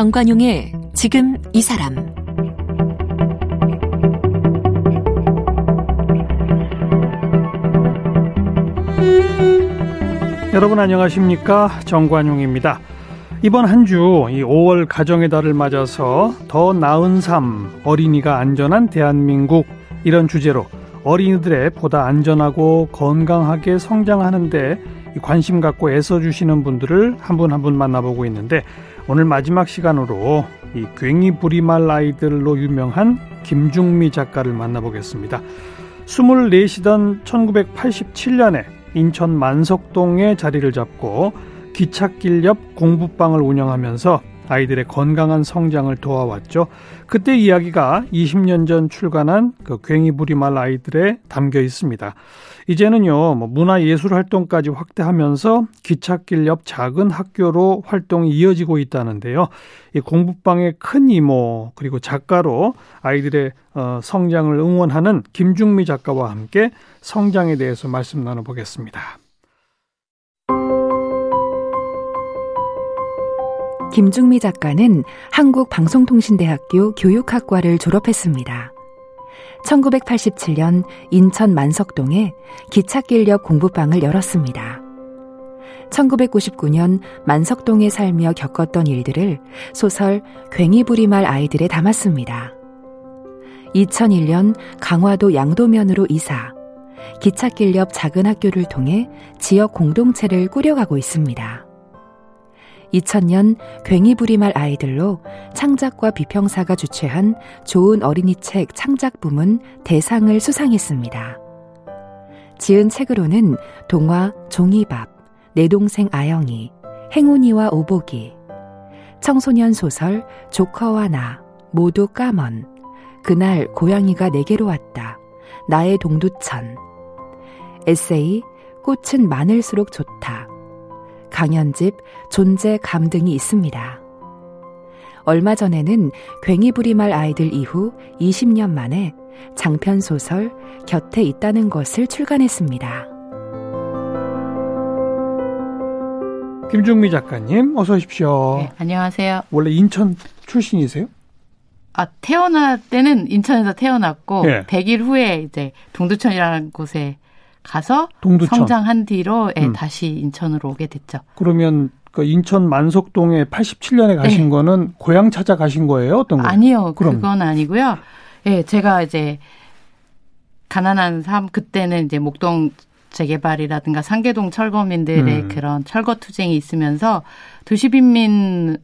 정관용의 지금 이 사람 여러분 안녕하십니까 정관용입니다. 이번 한주이 5월 가정의 달을 맞아서 더 나은 삶 어린이가 안전한 대한민국 이런 주제로 어린이들의 보다 안전하고 건강하게 성장하는데 관심 갖고 애써주시는 분들을 한 분 한분 만나보고 있는데 오늘 마지막 시간으로 이 괭이 부리말 아이들로 유명한 김중미 작가를 만나보겠습니다. 24시던 1987년에 인천 만석동에 자리를 잡고 기찻길 옆 공부방을 운영하면서 아이들의 건강한 성장을 도와왔죠. 그때 이야기가 20년 전 출간한 그 괭이 부리말 아이들에 담겨 있습니다. 이제는요, 뭐 문화 예술 활동까지 확대하면서 기찻길 옆 작은 학교로 활동이 이어지고 있다는데요. 이 공부방의 큰 이모, 그리고 작가로 아이들의 어, 성장을 응원하는 김중미 작가와 함께 성장에 대해서 말씀 나눠보겠습니다. 김중미 작가는 한국방송통신대학교 교육학과를 졸업했습니다. 1987년 인천 만석동에 기찻길역 공부방을 열었습니다. 1999년 만석동에 살며 겪었던 일들을 소설 괭이부리말 아이들에 담았습니다. 2001년 강화도 양도면으로 이사, 기찻길 옆 작은 학교를 통해 지역 공동체를 꾸려가고 있습니다. 2000년 괭이부리말 아이들로 창작과 비평사가 주최한 좋은 어린이 책 창작 부문 대상을 수상했습니다. 지은 책으로는 동화 종이밥, 내 동생 아영이, 행운이와 오복이, 청소년 소설 조커와 나, 모두 까먼, 그날 고양이가 내게로 왔다, 나의 동두천, 에세이 꽃은 많을수록 좋다, 강연집, 존재 감 등이 있습니다. 얼마 전에는 괭이부리말 아이들 이후 20년 만에 장편 소설 곁에 있다는 것을 출간했습니다. 김중미 작가님, 어서 오십시오. 네, 안녕하세요. 원래 인천 출신이세요? 아, 태어날 때는 인천에서 태어났고, 네. 100일 후에 이제 동두천이라는 곳에 가서 동두천. 성장한 뒤로 예, 음. 다시 인천으로 오게 됐죠. 그러면 그 인천 만석동에 87년에 가신 네. 거는 고향 찾아 가신 거예요? 어떤 거? 아니요. 그럼. 그건 아니고요. 예, 제가 이제 가난한 삶 그때는 이제 목동 재개발이라든가 상계동 철거민들의 음. 그런 철거 투쟁이 있으면서 도시빈민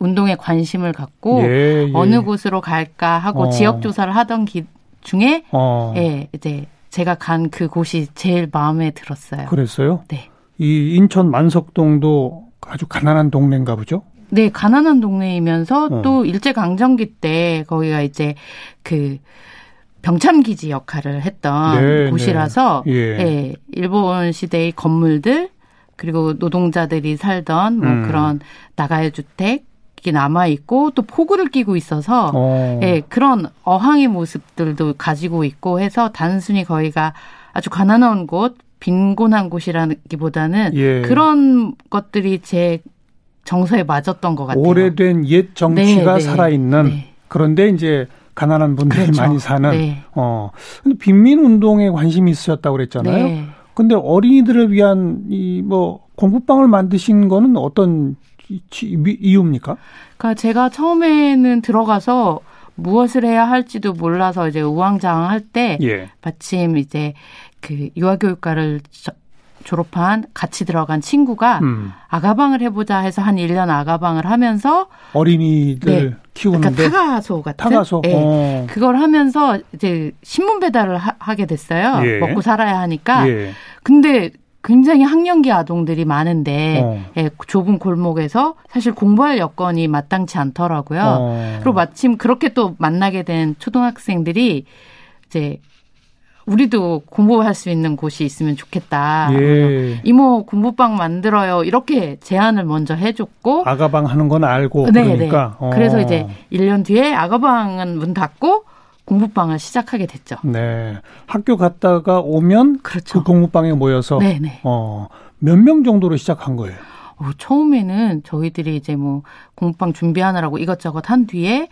운동에 관심을 갖고 예, 예. 어느 곳으로 갈까 하고 어. 지역 조사를 하던 기 중에 어. 예, 이제 제가 간 그곳이 제일 마음에 들었어요. 그랬어요? 네. 이 인천 만석동도 아주 가난한 동네인가 보죠? 네, 가난한 동네이면서 어. 또 일제 강점기 때 거기가 이제 그 병참 기지 역할을 했던 네, 네. 곳이라서 네. 예. 네, 일본 시대의 건물들 그리고 노동자들이 살던 뭐 음. 그런 나가의 주택 남아 있고 또 포구를 끼고 있어서 어. 예, 그런 어항의 모습들도 가지고 있고 해서 단순히 거기가 아주 가난한 곳, 빈곤한 곳이라기보다는 예. 그런 것들이 제 정서에 맞았던 것 같아요. 오래된 옛 정치가 네, 네, 살아있는 네. 그런데 이제 가난한 분들이 그렇죠. 많이 사는 네. 어 근데 빈민 운동에 관심이 있으셨다고 그랬잖아요. 네. 근데 어린이들을 위한 이 뭐 공부방을 만드신 거는 어떤 이유입니까? 그러니까 제가 처음에는 들어가서 무엇을 해야 할지도 몰라서 이제 우왕좌왕할 때 예. 마침 이제 그 유아교육과를 졸업한 같이 들어간 친구가 음. 아가방을 해보자 해서 한 1년 아가방을 하면서 어린이들 네. 키우는데 그러니까 타가소 같은 타가소 네. 어. 그걸 하면서 이제 신문 배달을 하, 게 됐어요. 예. 먹고 살아야 하니까. 예. 근데 굉장히 학령기 아동들이 많은데 어. 예, 좁은 골목에서 사실 공부할 여건이 마땅치 않더라고요. 어. 그리고 마침 그렇게 또 만나게 된 초등학생들이 이제 우리도 공부할 수 있는 곳이 있으면 좋겠다. 예. 이모 공부방 만들어요. 이렇게 제안을 먼저 해줬고 아가방 하는 건 알고 네, 그러니까 네. 어. 그래서 이제 1년 뒤에 아가방은 문 닫고 공부방을 시작하게 됐죠. 네. 학교 갔다가 오면 그렇죠. 그 공부방에 모여서 네네. 네. 어, 몇 명 정도로 시작한 거예요? 어, 처음에는 저희들이 이제 뭐 공방 준비하느라고 이것저것 한 뒤에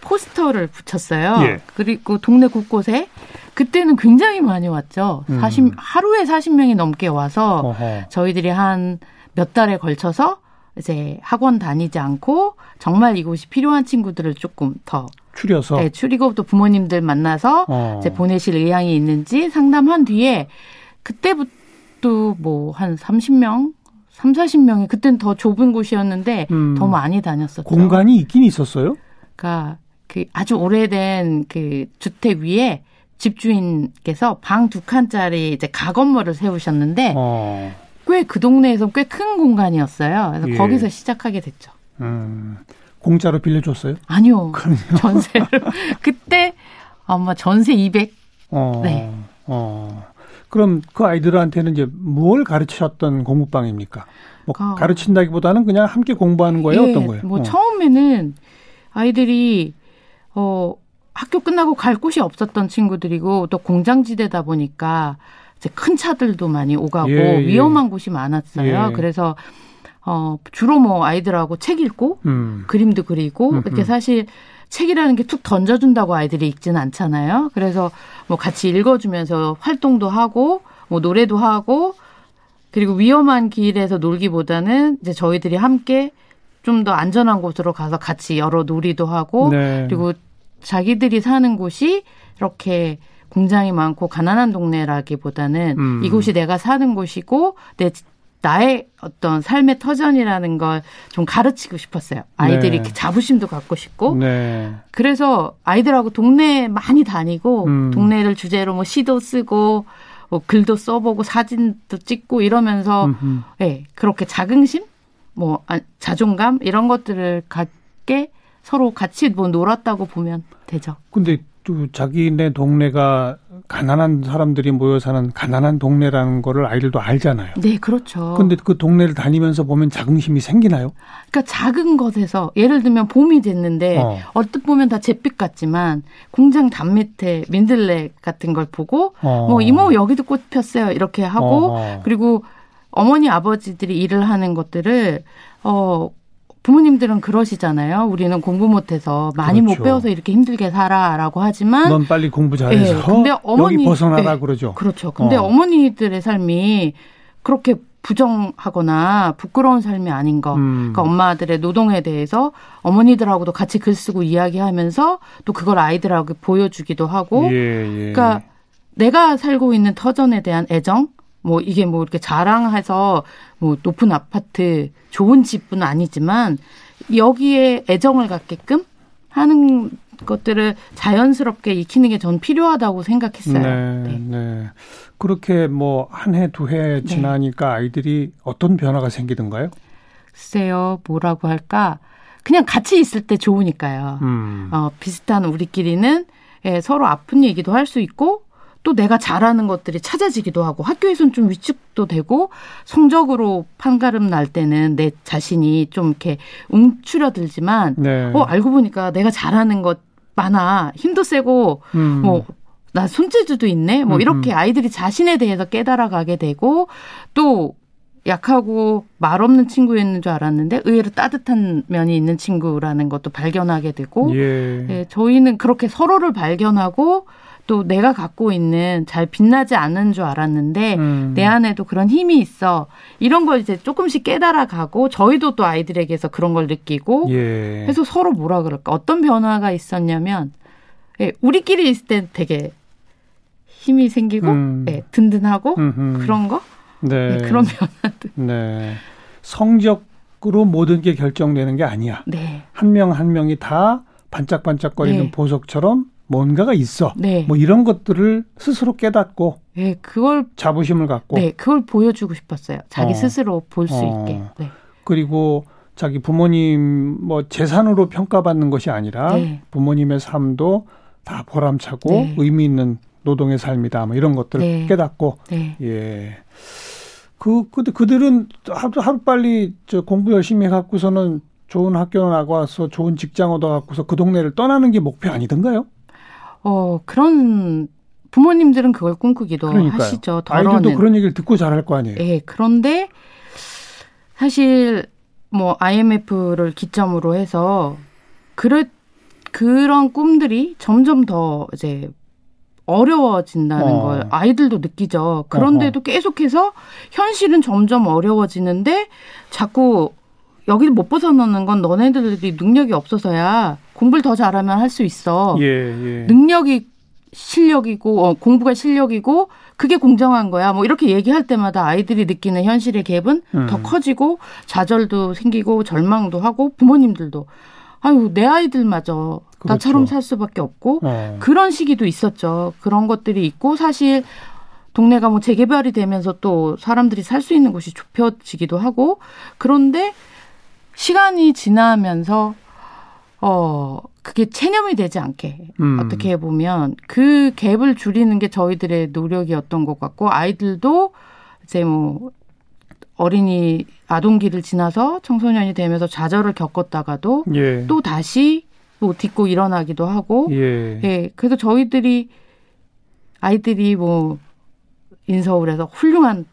포스터를 붙였어요. 예. 그리고 동네 곳곳에 그때는 굉장히 많이 왔죠. 음. 40 하루에 40명이 넘게 와서 어허. 저희들이 한 몇 달에 걸쳐서 이제 학원 다니지 않고 정말 이곳이 필요한 친구들을 조금 더 추려서 네, 추리고 또 부모님들 만나서 어. 이제 보내실 의향이 있는지 상담한 뒤에 그때부터 뭐 한 30명 3, 40명이 그때는 더 좁은 곳이었는데 음. 더 많이 다녔었죠. 공간이 있긴 있었어요? 그러니까 그 아주 오래된 그 주택 위에 집주인께서 방 두 칸짜리 이제 가건물을 세우셨는데 어. 꽤그 동네에서 꽤 큰 공간이었어요. 그래서 예. 거기서 시작하게 됐죠. 음. 공짜로 빌려줬어요? 아니요. 그럼요. 전세로. 그때 아마 전세 200. 어. 네. 어. 그럼 그 아이들한테는 이제 뭘 가르치셨던 공부방입니까? 뭐 아. 가르친다기보다는 그냥 함께 공부하는 거예요? 예, 어떤 거예요? 뭐 어. 처음에는 아이들이 어 학교 끝나고 갈 곳이 없었던 친구들이고 또 공장지대다 보니까 이제 큰 차들도 많이 오가고 예, 예. 위험한 곳이 많았어요. 예. 그래서 어 주로 뭐 아이들하고 책 읽고 음. 그림도 그리고 음흠. 이렇게 사실 책이라는 게 툭 던져준다고 아이들이 읽지는 않잖아요. 그래서 뭐 같이 읽어주면서 활동도 하고 뭐 노래도 하고 그리고 위험한 길에서 놀기보다는 이제 저희들이 함께 좀 더 안전한 곳으로 가서 같이 여러 놀이도 하고 네. 그리고 자기들이 사는 곳이 이렇게 공장이 많고 가난한 동네라기보다는 음. 이곳이 내가 사는 곳이고 내 나의 어떤 삶의 터전이라는 걸 좀 가르치고 싶었어요. 아이들이 네. 자부심도 갖고 싶고. 네. 그래서 아이들하고 동네 많이 다니고 음. 동네를 주제로 뭐 시도 쓰고 뭐 글도 써보고 사진도 찍고 이러면서 예, 네, 그렇게 자긍심, 뭐 아, 자존감 이런 것들을 갖게 서로 같이 뭐 놀았다고 보면 되죠. 근데 또 자기네 동네가 가난한 사람들이 모여 사는 가난한 동네라는 거를 아이들도 알잖아요. 네, 그렇죠. 근데 그 동네를 다니면서 보면 자긍심이 생기나요? 그러니까 작은 것에서 예를 들면 봄이 됐는데 어. 어떻게 보면 다 잿빛 같지만 공장 담 밑에 민들레 같은 걸 보고 어. 뭐 이모 여기도 꽃 폈어요 이렇게 하고 어. 그리고 어머니 아버지들이 일을 하는 것들을 어 부모님들은 그러시잖아요. 우리는 공부 못해서 많이 그렇죠. 못 배워서 이렇게 힘들게 살아라고 하지만 넌 빨리 공부 잘해서 네, 근데 어머니, 여기 벗어나라 네, 그러죠. 그렇죠. 근데 어. 머니들의 삶이 그렇게 부정하거나 부끄러운 삶이 아닌 거. 음. 그러니까 엄마들의 노동에 대해서 어머니들하고도 같이 글 쓰고 이야기하면서 또 그걸 아이들하고 보여주기도 하고. 예, 예. 그러니까 내가 살고 있는 터전에 대한 애정, 뭐 이게 뭐 이렇게 자랑해서 뭐 높은 아파트, 좋은 집은 아니지만 여기에 애정을 갖게끔 하는 것들을 자연스럽게 익히는 게 전 필요하다고 생각했어요. 네, 네. 네. 그렇게 뭐 한 해, 두해 네. 지나니까 네. 아이들이 어떤 변화가 생기던가요? 글쎄요, 뭐라고 할까? 그냥 같이 있을 때 좋으니까요. 음. 어, 비슷한 우리끼리는 예, 서로 아픈 얘기도 할 수 있고 또 내가 잘하는 것들이 찾아지기도 하고 학교에서는 좀 위축도 되고 성적으로 판가름 날 때는 내 자신이 좀 이렇게 움츠려들지만 네. 어 알고 보니까 내가 잘하는 것 많아 힘도 세고 음. 뭐나 손재주도 있네 뭐 이렇게 아이들이 자신에 대해서 깨달아가게 되고 또 약하고 말 없는 친구였는 줄 알았는데 의외로 따뜻한 면이 있는 친구라는 것도 발견하게 되고 예. 예, 저희는 그렇게 서로를 발견하고 또 내가 갖고 있는 잘 빛나지 않는 줄 알았는데 음. 내 안에도 그런 힘이 있어. 이런 걸 이제 조금씩 깨달아 가고 저희도 또 아이들에게서 그런 걸 느끼고 예. 해서 서로 뭐라 그럴까? 어떤 변화가 있었냐면 예, 우리끼리 있을 때 되게 힘이 생기고 음. 예, 든든하고 음흠. 그런 거? 네. 예, 그런 변화들. 네. 성적으로 모든 게 결정되는 게 아니야. 네. 한 명한 한 명이 다 반짝반짝거리는 네. 보석처럼 뭔가가 있어. 네. 뭐 이런 것들을 스스로 깨닫고 네, 그걸 자부심을 갖고 네, 그걸 보여주고 싶었어요. 자기 어. 스스로 볼수 어. 있게. 네. 그리고 자기 부모님 뭐 재산으로 평가받는 것이 아니라 네. 부모님의 삶도 다 보람차고 네. 의미 있는 노동의 삶이다. 뭐 이런 것들을 네. 깨닫고 네. 예. 그, 그, 그들은 하루, 하루 빨리 저 공부 열심히 해 갖고서는 좋은 학교 나가서 좋은 직장 얻어 갖고서 그 동네를 떠나는 게 목표 아니던가요? 어, 그런 부모님들은 그걸 꿈꾸기도 그러니까요. 하시죠. 더러는. 아이들도 그런 얘기를 듣고 자랄 거 아니에요. 예. 그런데 사실 뭐 IMF를 기점으로 해서 그런 그런 꿈들이 점점 더 이제 어려워진다는 어. 걸 아이들도 느끼죠. 그런데도 어허. 계속해서 현실은 점점 어려워지는데 자꾸 여기를 못 벗어나는 건 너네들이 능력이 없어서야 공부를 더 잘하면 할 수 있어. 예, 예. 능력이 실력이고 어, 공부가 실력이고 그게 공정한 거야. 뭐 이렇게 얘기할 때마다 아이들이 느끼는 현실의 갭은 음. 더 커지고 좌절도 생기고 절망도 하고 부모님들도 아유 내 아이들마저 그렇죠. 나처럼 살 수밖에 없고 어. 그런 시기도 있었죠. 그런 것들이 있고 사실 동네가 뭐 재개발이 되면서 또 사람들이 살 수 있는 곳이 좁혀지기도 하고 그런데 시간이 지나면서 어 그게 체념이 되지 않게 음. 어떻게 보면 그 갭을 줄이는 게 저희들의 노력이었던 것 같고 아이들도 이제 뭐 어린이 아동기를 지나서 청소년이 되면서 좌절을 겪었다가도 예. 또 다시 뭐 딛고 일어나기도 하고 예. 예. 그래서 저희들이 아이들이 뭐 인서울에서 훌륭한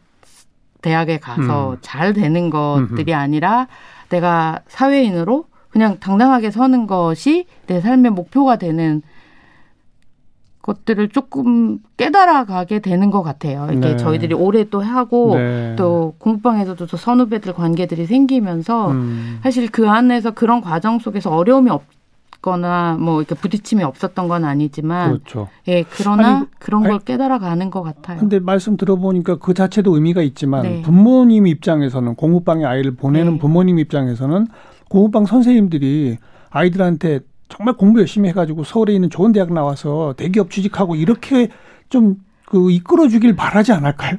대학에 가서 음. 잘 되는 것들이 음흠. 아니라 내가 사회인으로 그냥 당당하게 서는 것이 내 삶의 목표가 되는 것들을 조금 깨달아가게 되는 것 같아요. 이게 네. 저희들이 올해 또 하고 네. 또 공부방에서도 또 선후배들 관계들이 생기면서 음. 사실 그 안에서 그런 과정 속에서 어려움이 없거나 뭐 이렇게 부딪힘이 없었던 건 아니지만 그렇죠. 예 그러나 아니, 그런 걸 깨달아가는 것 같아요. 근데 말씀 들어보니까 그 자체도 의미가 있지만 네. 부모님 입장에서는 공부방에 아이를 보내는 네. 부모님 입장에서는 공부방 선생님들이 아이들한테 정말 공부 열심히 해가지고 서울에 있는 좋은 대학 나와서 대기업 취직하고 이렇게 좀 그 이끌어주길 바라지 않을까요?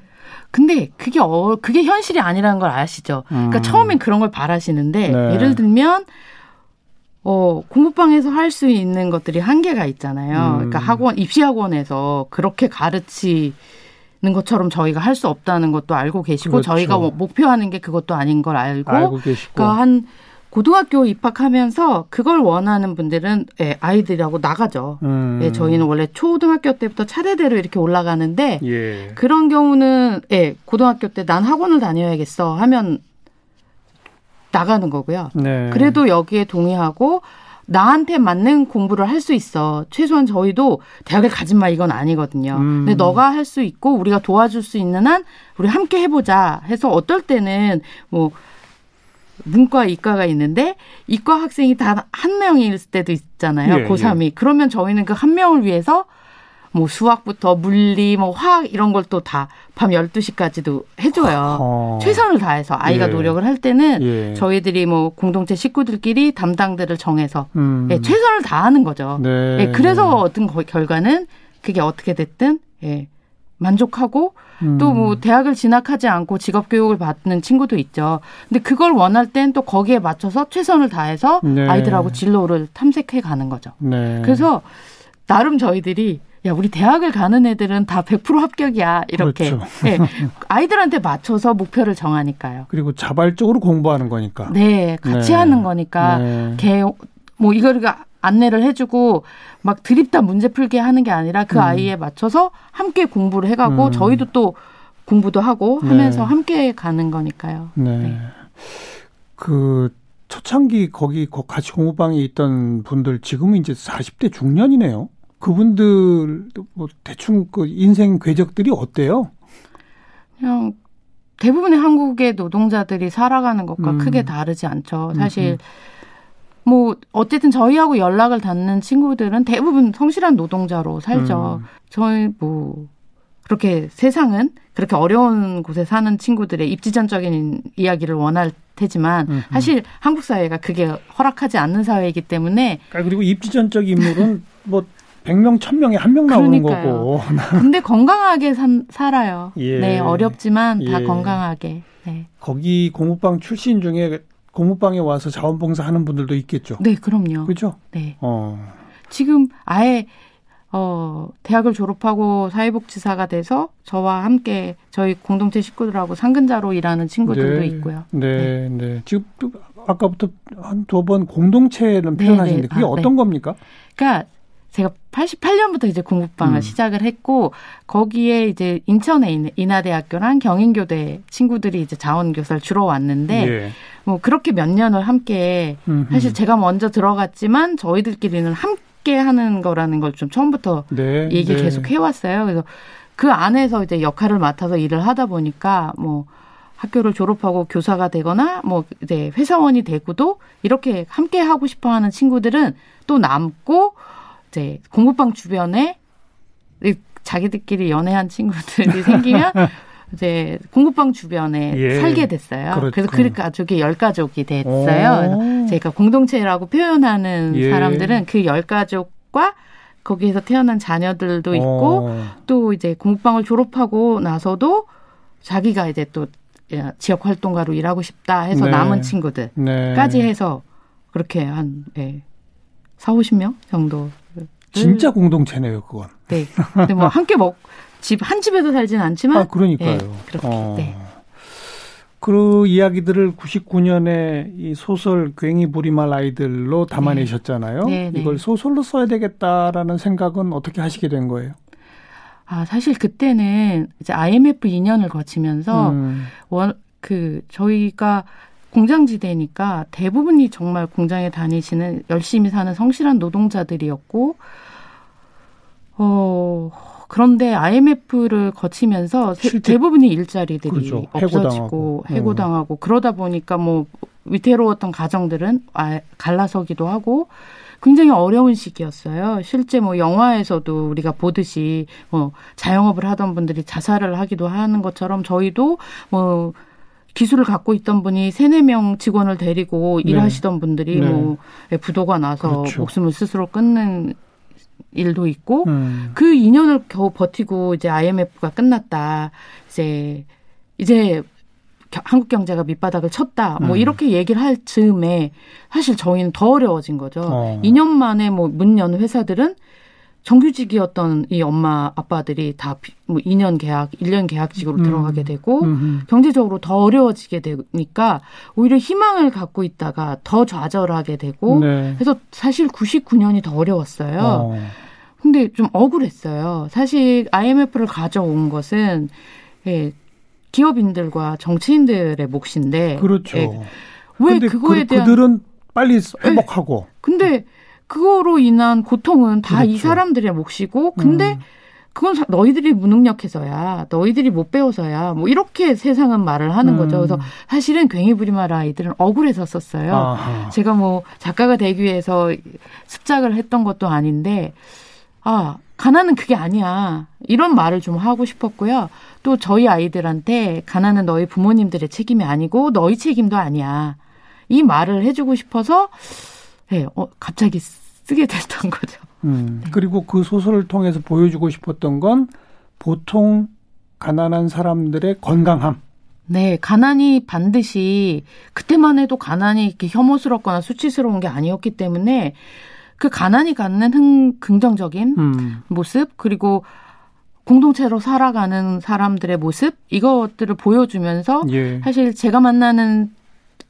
근데 그게 어 그게 현실이 아니라는 걸 아시죠? 그러니까 음. 처음엔 그런 걸 바라시는데 네. 예를 들면 어 공부방에서 할 수 있는 것들이 한계가 있잖아요. 음. 그러니까 학원 입시 학원에서 그렇게 가르치 는 것처럼 저희가 할 수 없다는 것도 알고 계시고 그렇죠. 저희가 뭐 목표하는 게 그것도 아닌 걸 알고, 알고 계시고. 그러니까 한 고등학교 입학하면서 그걸 원하는 분들은 예, 아이들하고 나가죠. 음. 예, 저희는 원래 초등학교 때부터 차례대로 이렇게 올라가는데 예. 그런 경우는 예, 고등학교 때 난 학원을 다녀야겠어 하면 나가는 거고요. 네. 그래도 여기에 동의하고 나한테 맞는 공부를 할 수 있어. 최소한 저희도 대학을 가진 마 이건 아니거든요. 음. 근데 너가 할 수 있고 우리가 도와줄 수 있는 한 우리 함께 해보자 해서 어떨 때는 뭐 문과 이과가 있는데 이과 학생이 단 한 명일 때도 있잖아요. 예, 고3이. 예. 그러면 저희는 그 한 명을 위해서 뭐 수학부터 물리, 뭐 화학 이런 걸 또 다 밤 12시까지도 해줘요. 어. 최선을 다해서 아이가 예. 노력을 할 때는 예. 저희들이 뭐 공동체 식구들끼리 담당들을 정해서 음. 예, 최선을 다하는 거죠. 네. 예, 그래서 어떤 결과는 그게 어떻게 됐든 예, 만족하고 음. 또뭐 대학을 진학하지 않고 직업 교육을 받는 친구도 있죠. 근데 그걸 원할 땐 또 거기에 맞춰서 최선을 다해서 네. 아이들하고 진로를 탐색해 가는 거죠. 네. 그래서 나름 저희들이 야, 우리 대학을 가는 애들은 다 100% 합격이야. 이렇게. 그렇죠. 네. 아이들한테 맞춰서 목표를 정하니까요. 그리고 자발적으로 공부하는 거니까. 네, 같이 네. 하는 거니까. 네. 걔, 뭐, 이거를 안내를 해주고 막 드립다 문제 풀게 하는 게 아니라 그 음. 아이에 맞춰서 함께 공부를 해가고 음. 저희도 또 공부도 하고 네. 하면서 네. 함께 가는 거니까요. 네. 네. 그 초창기 거기 같이 공부방에 있던 분들 지금은 이제 40대 중년이네요. 그분들 뭐 대충 그 인생 궤적들이 어때요? 그냥 대부분의 한국의 노동자들이 살아가는 것과 음. 크게 다르지 않죠. 사실 음. 뭐 어쨌든 저희하고 연락을 닿는 친구들은 대부분 성실한 노동자로 살죠. 음. 저희 뭐 그렇게 세상은 그렇게 어려운 곳에 사는 친구들의 입지전적인 이야기를 원할 테지만 음, 음. 사실 한국 사회가 그게 허락하지 않는 사회이기 때문에 아, 그리고 입지전적 인물은 뭐 100명, 1000명에 한 명 나오는 거고. 근데 건강하게 산, 살아요. 예. 네, 어렵지만 다 예. 건강하게. 네. 거기 공부방 출신 중에 공무방에 와서 자원봉사 하는 분들도 있겠죠. 네, 그럼요. 그렇죠? 네. 어. 지금 아예 어, 대학을 졸업하고 사회복지사가 돼서 저와 함께 저희 공동체 식구들하고 상근자로 일하는 친구들도 네, 있고요. 네, 네, 네. 지금 아까부터 한 두 번 공동체는 네, 표현하시는데 네, 그게 아, 어떤 네. 겁니까? 그러니까 제가 88년부터 이제 공부방을 음. 시작을 했고 거기에 이제 인천에 있는 인하대학교랑 경인교대 친구들이 이제 자원교사를 주로 왔는데 예. 뭐 그렇게 몇 년을 함께 음흠. 사실 제가 먼저 들어갔지만 저희들끼리는 함께 하는 거라는 걸 좀 처음부터 네, 얘기 네. 계속 해왔어요. 그래서 그 안에서 이제 역할을 맡아서 일을 하다 보니까 뭐 학교를 졸업하고 교사가 되거나 뭐 이제 회사원이 되고도 이렇게 함께 하고 싶어 하는 친구들은 또 남고 이제 공부방 주변에 자기들끼리 연애한 친구들이 생기면 이제 공부방 주변에 예. 살게 됐어요. 그렇군. 그래서 그 가족이 열 가족이 됐어요. 제가 공동체라고 표현하는 예. 사람들은 그 열 가족과 거기에서 태어난 자녀들도 있고 오. 또 이제 공부방을 졸업하고 나서도 자기가 이제 또 지역 활동가로 일하고 싶다 해서 네. 남은 친구들까지 네. 해서 그렇게 한 예, 4, 50명 정도 진짜 공동체네요, 그건. 네. 근데 뭐 함께 먹, 집, 한 집에도 살지는 않지만. 아, 그러니까요. 네, 그렇게. 어. 네. 그 이야기들을 99년에 이 소설 괜히 부리말 아이들로 담아내셨잖아요. 네. 네, 네. 이걸 소설로 써야 되겠다라는 생각은 어떻게 하시게 된 거예요? 아, 사실 그때는 이제 IMF 2년을 거치면서 음. 원, 그, 저희가 공장지대니까 대부분이 정말 공장에 다니시는 열심히 사는 성실한 노동자들이었고 어 그런데 IMF를 거치면서 대부분의 일자리들이 그렇죠. 없어지고 음. 해고당하고, 음. 그러다 보니까 뭐 위태로웠던 가정들은 아, 갈라서기도 하고 굉장히 어려운 시기였어요. 실제 뭐 영화에서도 우리가 보듯이 뭐 자영업을 하던 분들이 자살을 하기도 하는 것처럼 저희도 뭐 기술을 갖고 있던 분이 세네 명 직원을 데리고 네. 일하시던 분들이 네. 뭐 부도가 나서 그렇죠. 목숨을 스스로 끊는 일도 있고 음. 그 2년을 겨우 버티고 이제 IMF가 끝났다. 이제 이제 한국 경제가 밑바닥을 쳤다. 뭐 음. 이렇게 얘기를 할 즈음에 사실 저희는 더 어려워진 거죠. 어. 2년 만에 뭐 문 연 회사들은 정규직이었던 이 엄마 아빠들이 다 뭐 2년 계약, 1년 계약직으로 음. 들어가게 되고 음. 경제적으로 더 어려워지게 되니까 오히려 희망을 갖고 있다가 더 좌절하게 되고 네. 그래서 사실 99년이 더 어려웠어요. 어. 근데 좀 억울했어요. 사실 IMF를 가져온 것은 예, 기업인들과 정치인들의 몫인데 그렇죠. 예, 왜 그거에 그, 대한 그들은 빨리 회복하고 예, 근데 그거로 인한 고통은 다이 그렇죠. 사람들의 몫이고 근데 음. 그건 너희들이 무능력해서야 너희들이 못 배워서야 뭐 이렇게 세상은 말을 하는 음. 거죠. 그래서 사실은 괜히 부리말 아이들은 억울해서 썼어요. 아하. 제가 뭐 작가가 되기 위해서 습작을 했던 것도 아닌데 아 가난은 그게 아니야. 이런 말을 좀 하고 싶었고요. 또 저희 아이들한테 가난은 너희 부모님들의 책임이 아니고 너희 책임도 아니야. 이 말을 해주고 싶어서 네, 어, 갑자기 쓰게 됐던 거죠. 음, 네. 그리고 그 소설을 통해서 보여주고 싶었던 건 보통 가난한 사람들의 건강함. 네, 가난이 반드시 그때만 해도 가난이 이렇게 혐오스럽거나 수치스러운 게 아니었기 때문에 그 가난이 갖는 흥, 긍정적인 음. 모습 그리고 공동체로 살아가는 사람들의 모습 이것들을 보여주면서 예. 사실 제가 만나는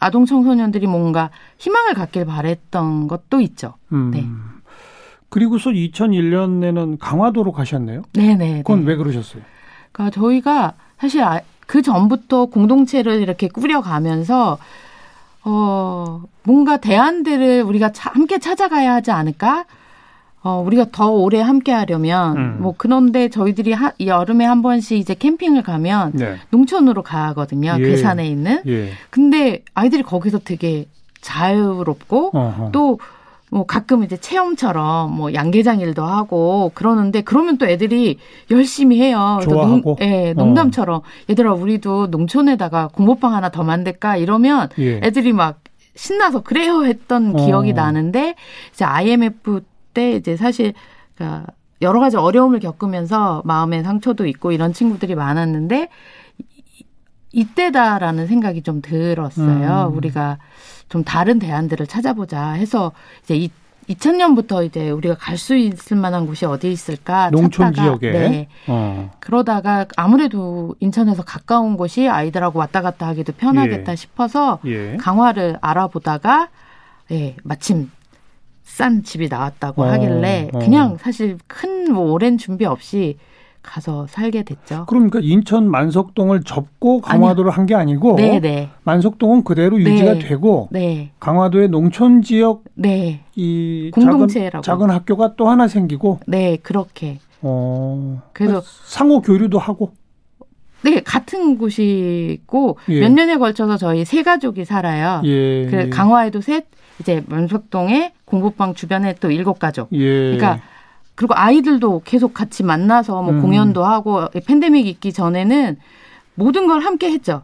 아동 청소년들이 뭔가 희망을 갖길 바랬던 것도 있죠. 음. 네. 그리고서 2001년에는 강화도로 가셨네요. 네네. 그건 네. 왜 그러셨어요? 그러니까 저희가 사실 아, 그 전부터 공동체를 이렇게 꾸려가면서 어 뭔가 대안들을 우리가 차, 함께 찾아가야 하지 않을까? 어, 우리가 더 오래 함께 하려면, 음. 뭐, 그런데 저희들이 하, 여름에 한 번씩 이제 캠핑을 가면, 네. 농촌으로 가거든요. 예. 괴산에 있는. 예. 근데 아이들이 거기서 되게 자유롭고, 어허. 또, 뭐 가끔 이제 체험처럼 뭐 양계장 일도 하고 그러는데 그러면 또 애들이 열심히 해요. 좋아하고. 농, 예, 농담처럼 어. 얘들아 우리도 농촌에다가 공모방 하나 더 만들까 이러면 예. 애들이 막 신나서 그래요 했던 기억이 어. 나는데 이제 IMF 때 이제 사실 그러니까 여러 가지 어려움을 겪으면서 마음의 상처도 있고 이런 친구들이 많았는데 이때다라는 생각이 좀 들었어요. 음. 우리가 좀 다른 대안들을 찾아보자 해서 이제 이 2000년부터 이제 우리가 갈 수 있을 만한 곳이 어디 있을까 농촌 찾다가, 지역에 네. 어. 그러다가 아무래도 인천에서 가까운 곳이 아이들하고 왔다 갔다 하기도 편하겠다 예. 싶어서 예. 강화를 알아보다가 예, 마침 싼 집이 나왔다고 어, 하길래 어. 그냥 사실 큰 뭐 오랜 준비 없이 가서 살게 됐죠. 그러니까 인천 만석동을 접고 강화도를 한게 아니고 네네. 네. 만석동은 그대로 네. 유지가 되고 네. 강화도의 농촌 지역 네. 이 공동체라고 작은, 작은 학교가 또 하나 생기고 네 그렇게 어 그래서 상호 교류도 하고 네 같은 곳이고 예. 몇 년에 걸쳐서 저희 세 가족이 살아요. 예. 그 강화에도 셋 이제 만석동에 공부방 주변에 또 일곱 가족. 예. 그러니까 그리고 아이들도 계속 같이 만나서 뭐 음. 공연도 하고 팬데믹 있기 전에는 모든 걸 함께 했죠.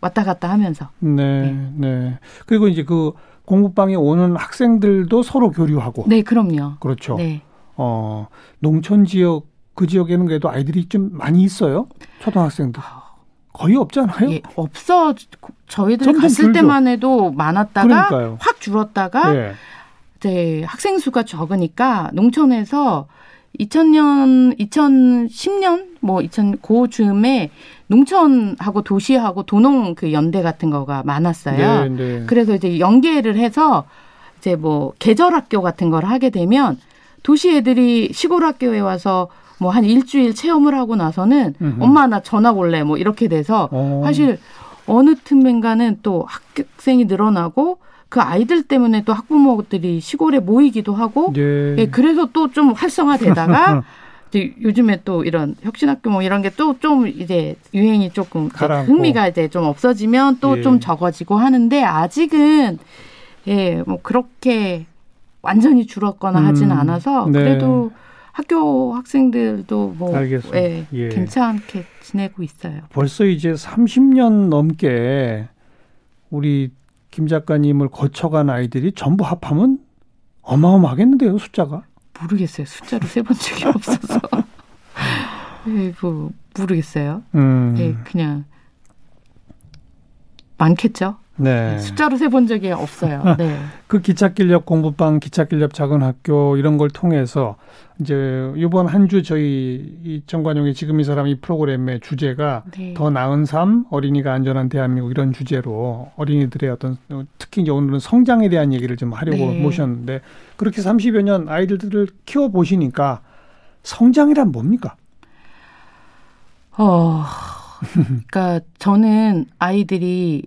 왔다 갔다 하면서. 네, 네. 네. 그리고 이제 그 공부방에 오는 학생들도 서로 교류하고. 네, 그럼요. 그렇죠. 네. 어, 농촌 지역 그 지역에는 그래도 아이들이 좀 많이 있어요. 초등학생들. 거의 없잖아요. 예, 없어. 저희들 갔을 줄죠. 때만 해도 많았다가 그러니까요. 확 줄었다가 예. 이제 학생 수가 적으니까 농촌에서 2000년, 2010년 뭐 2000, 고 즈음에 농촌하고 도시하고 도농 그 연대 같은 거가 많았어요. 네, 네. 그래서 이제 연계를 해서 이제 뭐 계절 학교 같은 걸 하게 되면 도시 애들이 시골 학교에 와서 뭐 한 일주일 체험을 하고 나서는 음흠. 엄마 나 전학 올래 뭐 이렇게 돼서 오. 어. 사실 어느 틈엔가는 또 학생이 늘어나고 그 아이들 때문에 또 학부모들이 시골에 모이기도 하고 예. 예 그래서 또 좀 활성화되다가 이제 요즘에 또 이런 혁신학교 뭐 이런 게 또 좀 이제 유행이 조금 가라앉고. 흥미가 이제 좀 없어지면 또좀 예. 적어지고 하는데 아직은 예 뭐 그렇게 완전히 줄었거나 음, 하지는 않아서 네. 그래도 학교 학생들도 뭐 예, 예. 괜찮게 지내고 있어요. 벌써 이제 30년 넘게 우리 김 작가님을 거쳐간 아이들이 전부 합하면 어마어마하겠는데요, 숫자가? 모르겠어요. 숫자로 세본 적이 없어서. 예, 뭐, 모르겠어요. 음. 예, 그냥 많겠죠. 네. 숫자로 세본 적이 없어요. 네. 그 기찻길역 공부방, 기찻길역 작은 학교 이런 걸 통해서 이제 이번 한 주 저희 이 정관용의 지금 이 사람 이 프로그램의 주제가 네. 더 나은 삶, 어린이가 안전한 대한민국 이런 주제로 어린이들의 어떤 특히 이제 오늘은 성장에 대한 얘기를 좀 하려고 네. 모셨는데 그렇게 30여 년 아이들을 키워 보시니까 성장이란 뭡니까? 어, 그러니까 저는 아이들이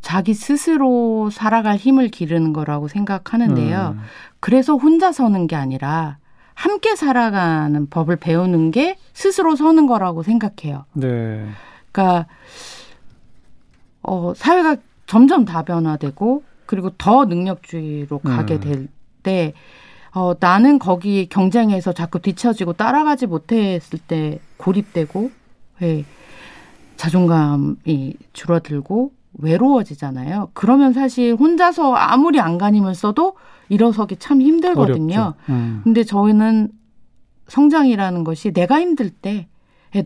자기 스스로 살아갈 힘을 기르는 거라고 생각하는데요. 음. 그래서 혼자 서는 게 아니라 함께 살아가는 법을 배우는 게 스스로 서는 거라고 생각해요. 네. 그러니까 어 사회가 점점 다변화되고 그리고 더 능력주의로 가게 음. 될때 어, 나는 거기 경쟁에서 자꾸 뒤처지고 따라가지 못했을 때 고립되고, 예, 자존감이 줄어들고, 외로워지잖아요. 그러면 사실 혼자서 아무리 안간힘을 써도 일어서기 참 힘들거든요. 음. 근데 저희는 성장이라는 것이 내가 힘들 때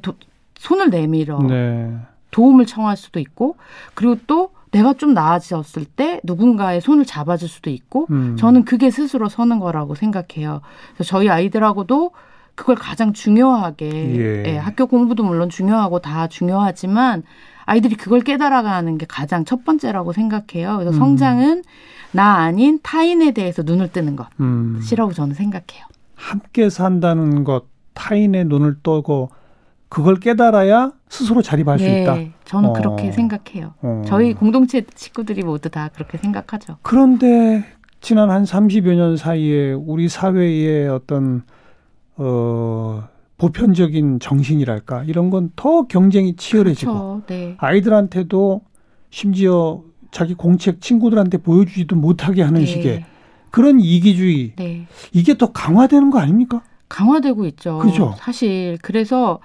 도, 손을 내밀어 네. 도움을 청할 수도 있고 그리고 또 내가 좀 나아졌을 때 누군가의 손을 잡아줄 수도 있고 음. 저는 그게 스스로 서는 거라고 생각해요. 그래서 저희 아이들하고도 그걸 가장 중요하게 예. 예, 학교 공부도 물론 중요하고 다 중요하지만 아이들이 그걸 깨달아가는 게 가장 첫 번째라고 생각해요. 그래서 음. 성장은 나 아닌 타인에 대해서 눈을 뜨는 것이라고 음. 저는 생각해요. 함께 산다는 것, 타인의 눈을 떠고 그걸 깨달아야 스스로 자립할 네, 수 있다. 저는 어. 그렇게 생각해요. 어. 저희 공동체 식구들이 모두 다 그렇게 생각하죠. 그런데 지난 한 30여 년 사이에 우리 사회의 어떤 어 보편적인 정신이랄까 이런 건 더 경쟁이 치열해지고 그렇죠. 네. 아이들한테도 심지어 자기 공책 친구들한테 보여주지도 못하게 하는 네. 식의 그런 이기주의 네. 이게 더 강화되는 거 아닙니까? 강화되고 있죠. 그죠. 사실 그래서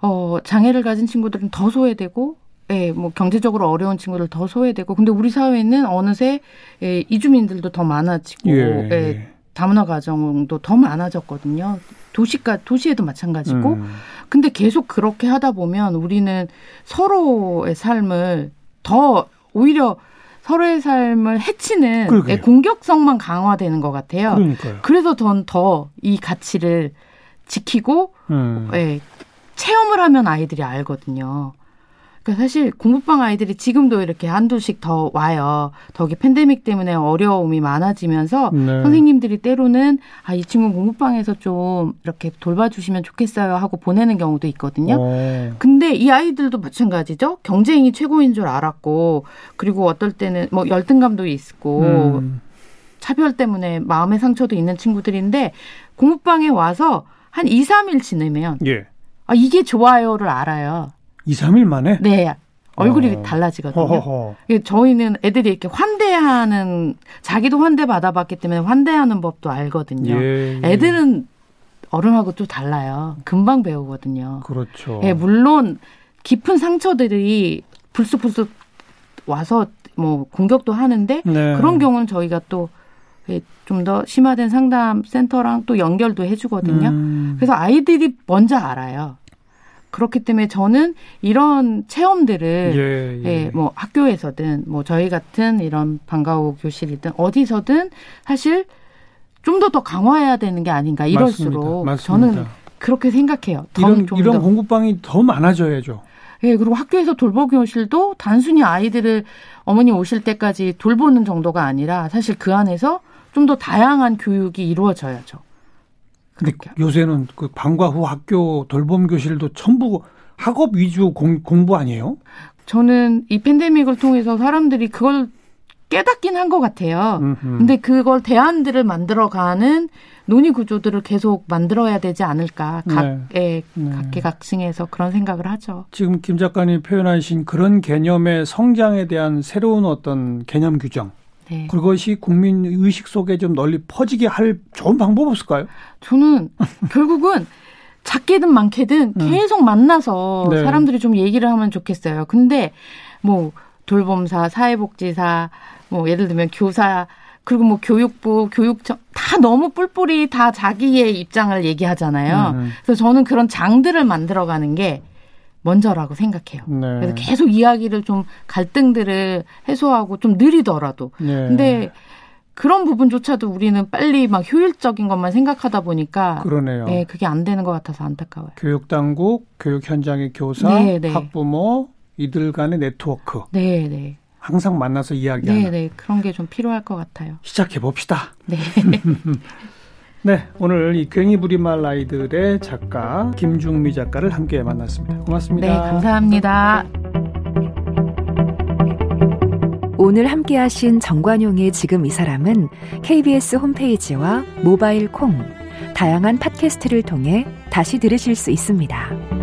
어 장애를 가진 친구들은 더 소외되고 예, 뭐 경제적으로 어려운 친구들 더 소외되고 근데 우리 사회는 어느새 예, 이주민들도 더 많아지고 예. 예, 다문화 가정도 더 많아졌거든요. 도시가 도시에도 마찬가지고. 음. 근데 계속 그렇게 하다 보면 우리는 서로의 삶을 더 오히려 서로의 삶을 해치는 예, 공격성만 강화되는 것 같아요. 그러니까요. 그래서 전 더 이 가치를 지키고 음. 예, 체험을 하면 아이들이 알거든요. 그러니까 사실 공부방 아이들이 지금도 이렇게 한두씩 더 와요. 더기 팬데믹 때문에 어려움이 많아지면서 네. 선생님들이 때로는 아, 이 친구 공부방에서 좀 이렇게 돌봐주시면 좋겠어요 하고 보내는 경우도 있거든요. 오. 어. 근데 이 아이들도 마찬가지죠. 경쟁이 최고인 줄 알았고 그리고 어떨 때는 뭐 열등감도 있고 음. 차별 때문에 마음의 상처도 있는 친구들인데 공부방에 와서 한 2, 3일 지내면 예. 아, 이게 좋아요를 알아요. 2, 3일 만에? 네. 얼굴이 어. 달라지거든요. 허허허. 저희는 애들이 이렇게 환대하는 자기도 환대 받아봤기 때문에 환대하는 법도 알거든요. 예, 예. 애들은 어른하고 또 달라요. 금방 배우거든요. 그렇죠. 예, 물론 깊은 상처들이 불쑥불쑥 와서 뭐 공격도 하는데 네. 그런 경우는 저희가 또 좀 더 심화된 상담 센터랑 또 연결도 해주거든요. 음. 그래서 아이들이 먼저 알아요. 그렇기 때문에 저는 이런 체험들을 예, 예. 예, 뭐 학교에서든 뭐 저희 같은 이런 방과후 교실이든 어디서든 사실 좀 더더 강화해야 되는 게 아닌가 이럴수록 맞습니다. 맞습니다. 저는 그렇게 생각해요. 이런 이런 공부방이 더 많아져야죠. 예, 그리고 학교에서 돌보 교실도 단순히 아이들을 어머니 오실 때까지 돌보는 정도가 아니라 사실 그 안에서 좀 더 다양한 교육이 이루어져야죠. 근데 요새는 그 방과 후 학교 돌봄 교실도 전부 학업 위주 공, 공부 아니에요? 저는 이 팬데믹을 통해서 사람들이 그걸 깨닫긴 한 것 같아요. 음흠. 근데 그걸 대안들을 만들어가는 논의 구조들을 계속 만들어야 되지 않을까 각의 네. 네. 각계각층에서 그런 생각을 하죠. 지금 김 작가님 표현하신 그런 개념의 성장에 대한 새로운 어떤 개념 규정 네. 그것이 국민 의식 속에 좀 널리 퍼지게 할 좋은 방법 없을까요? 저는 결국은 작게든 많게든 음. 계속 만나서 네. 사람들이 좀 얘기를 하면 좋겠어요. 근데 뭐 돌봄사, 사회복지사, 뭐 예를 들면 교사 그리고 뭐 교육부, 교육청 다 너무 뿔뿔이 다 자기의 입장을 얘기하잖아요. 음. 그래서 저는 그런 장들을 만들어가는 게 먼저라고 생각해요. 네. 그래서 계속 이야기를 좀 갈등들을 해소하고 좀 느리더라도. 네. 근데 그런 부분조차도 우리는 빨리 막 효율적인 것만 생각하다 보니까 그러네요. 네, 그게 안 되는 것 같아서 안타까워요. 교육 당국, 교육 현장의 교사, 네, 네. 학부모 이들 간의 네트워크. 네, 네. 항상 만나서 이야기하는. 네, 네. 그런 게 좀 필요할 것 같아요. 시작해 봅시다. 네. 네, 오늘 이 괭이 부리말 아이들의 작가 김중미 작가를 함께 만났습니다. 고맙습니다. 네, 감사합니다. 오늘 함께 하신 정관용의 지금 이 사람은 KBS 홈페이지와 모바일 콩, 다양한 팟캐스트를 통해 다시 들으실 수 있습니다.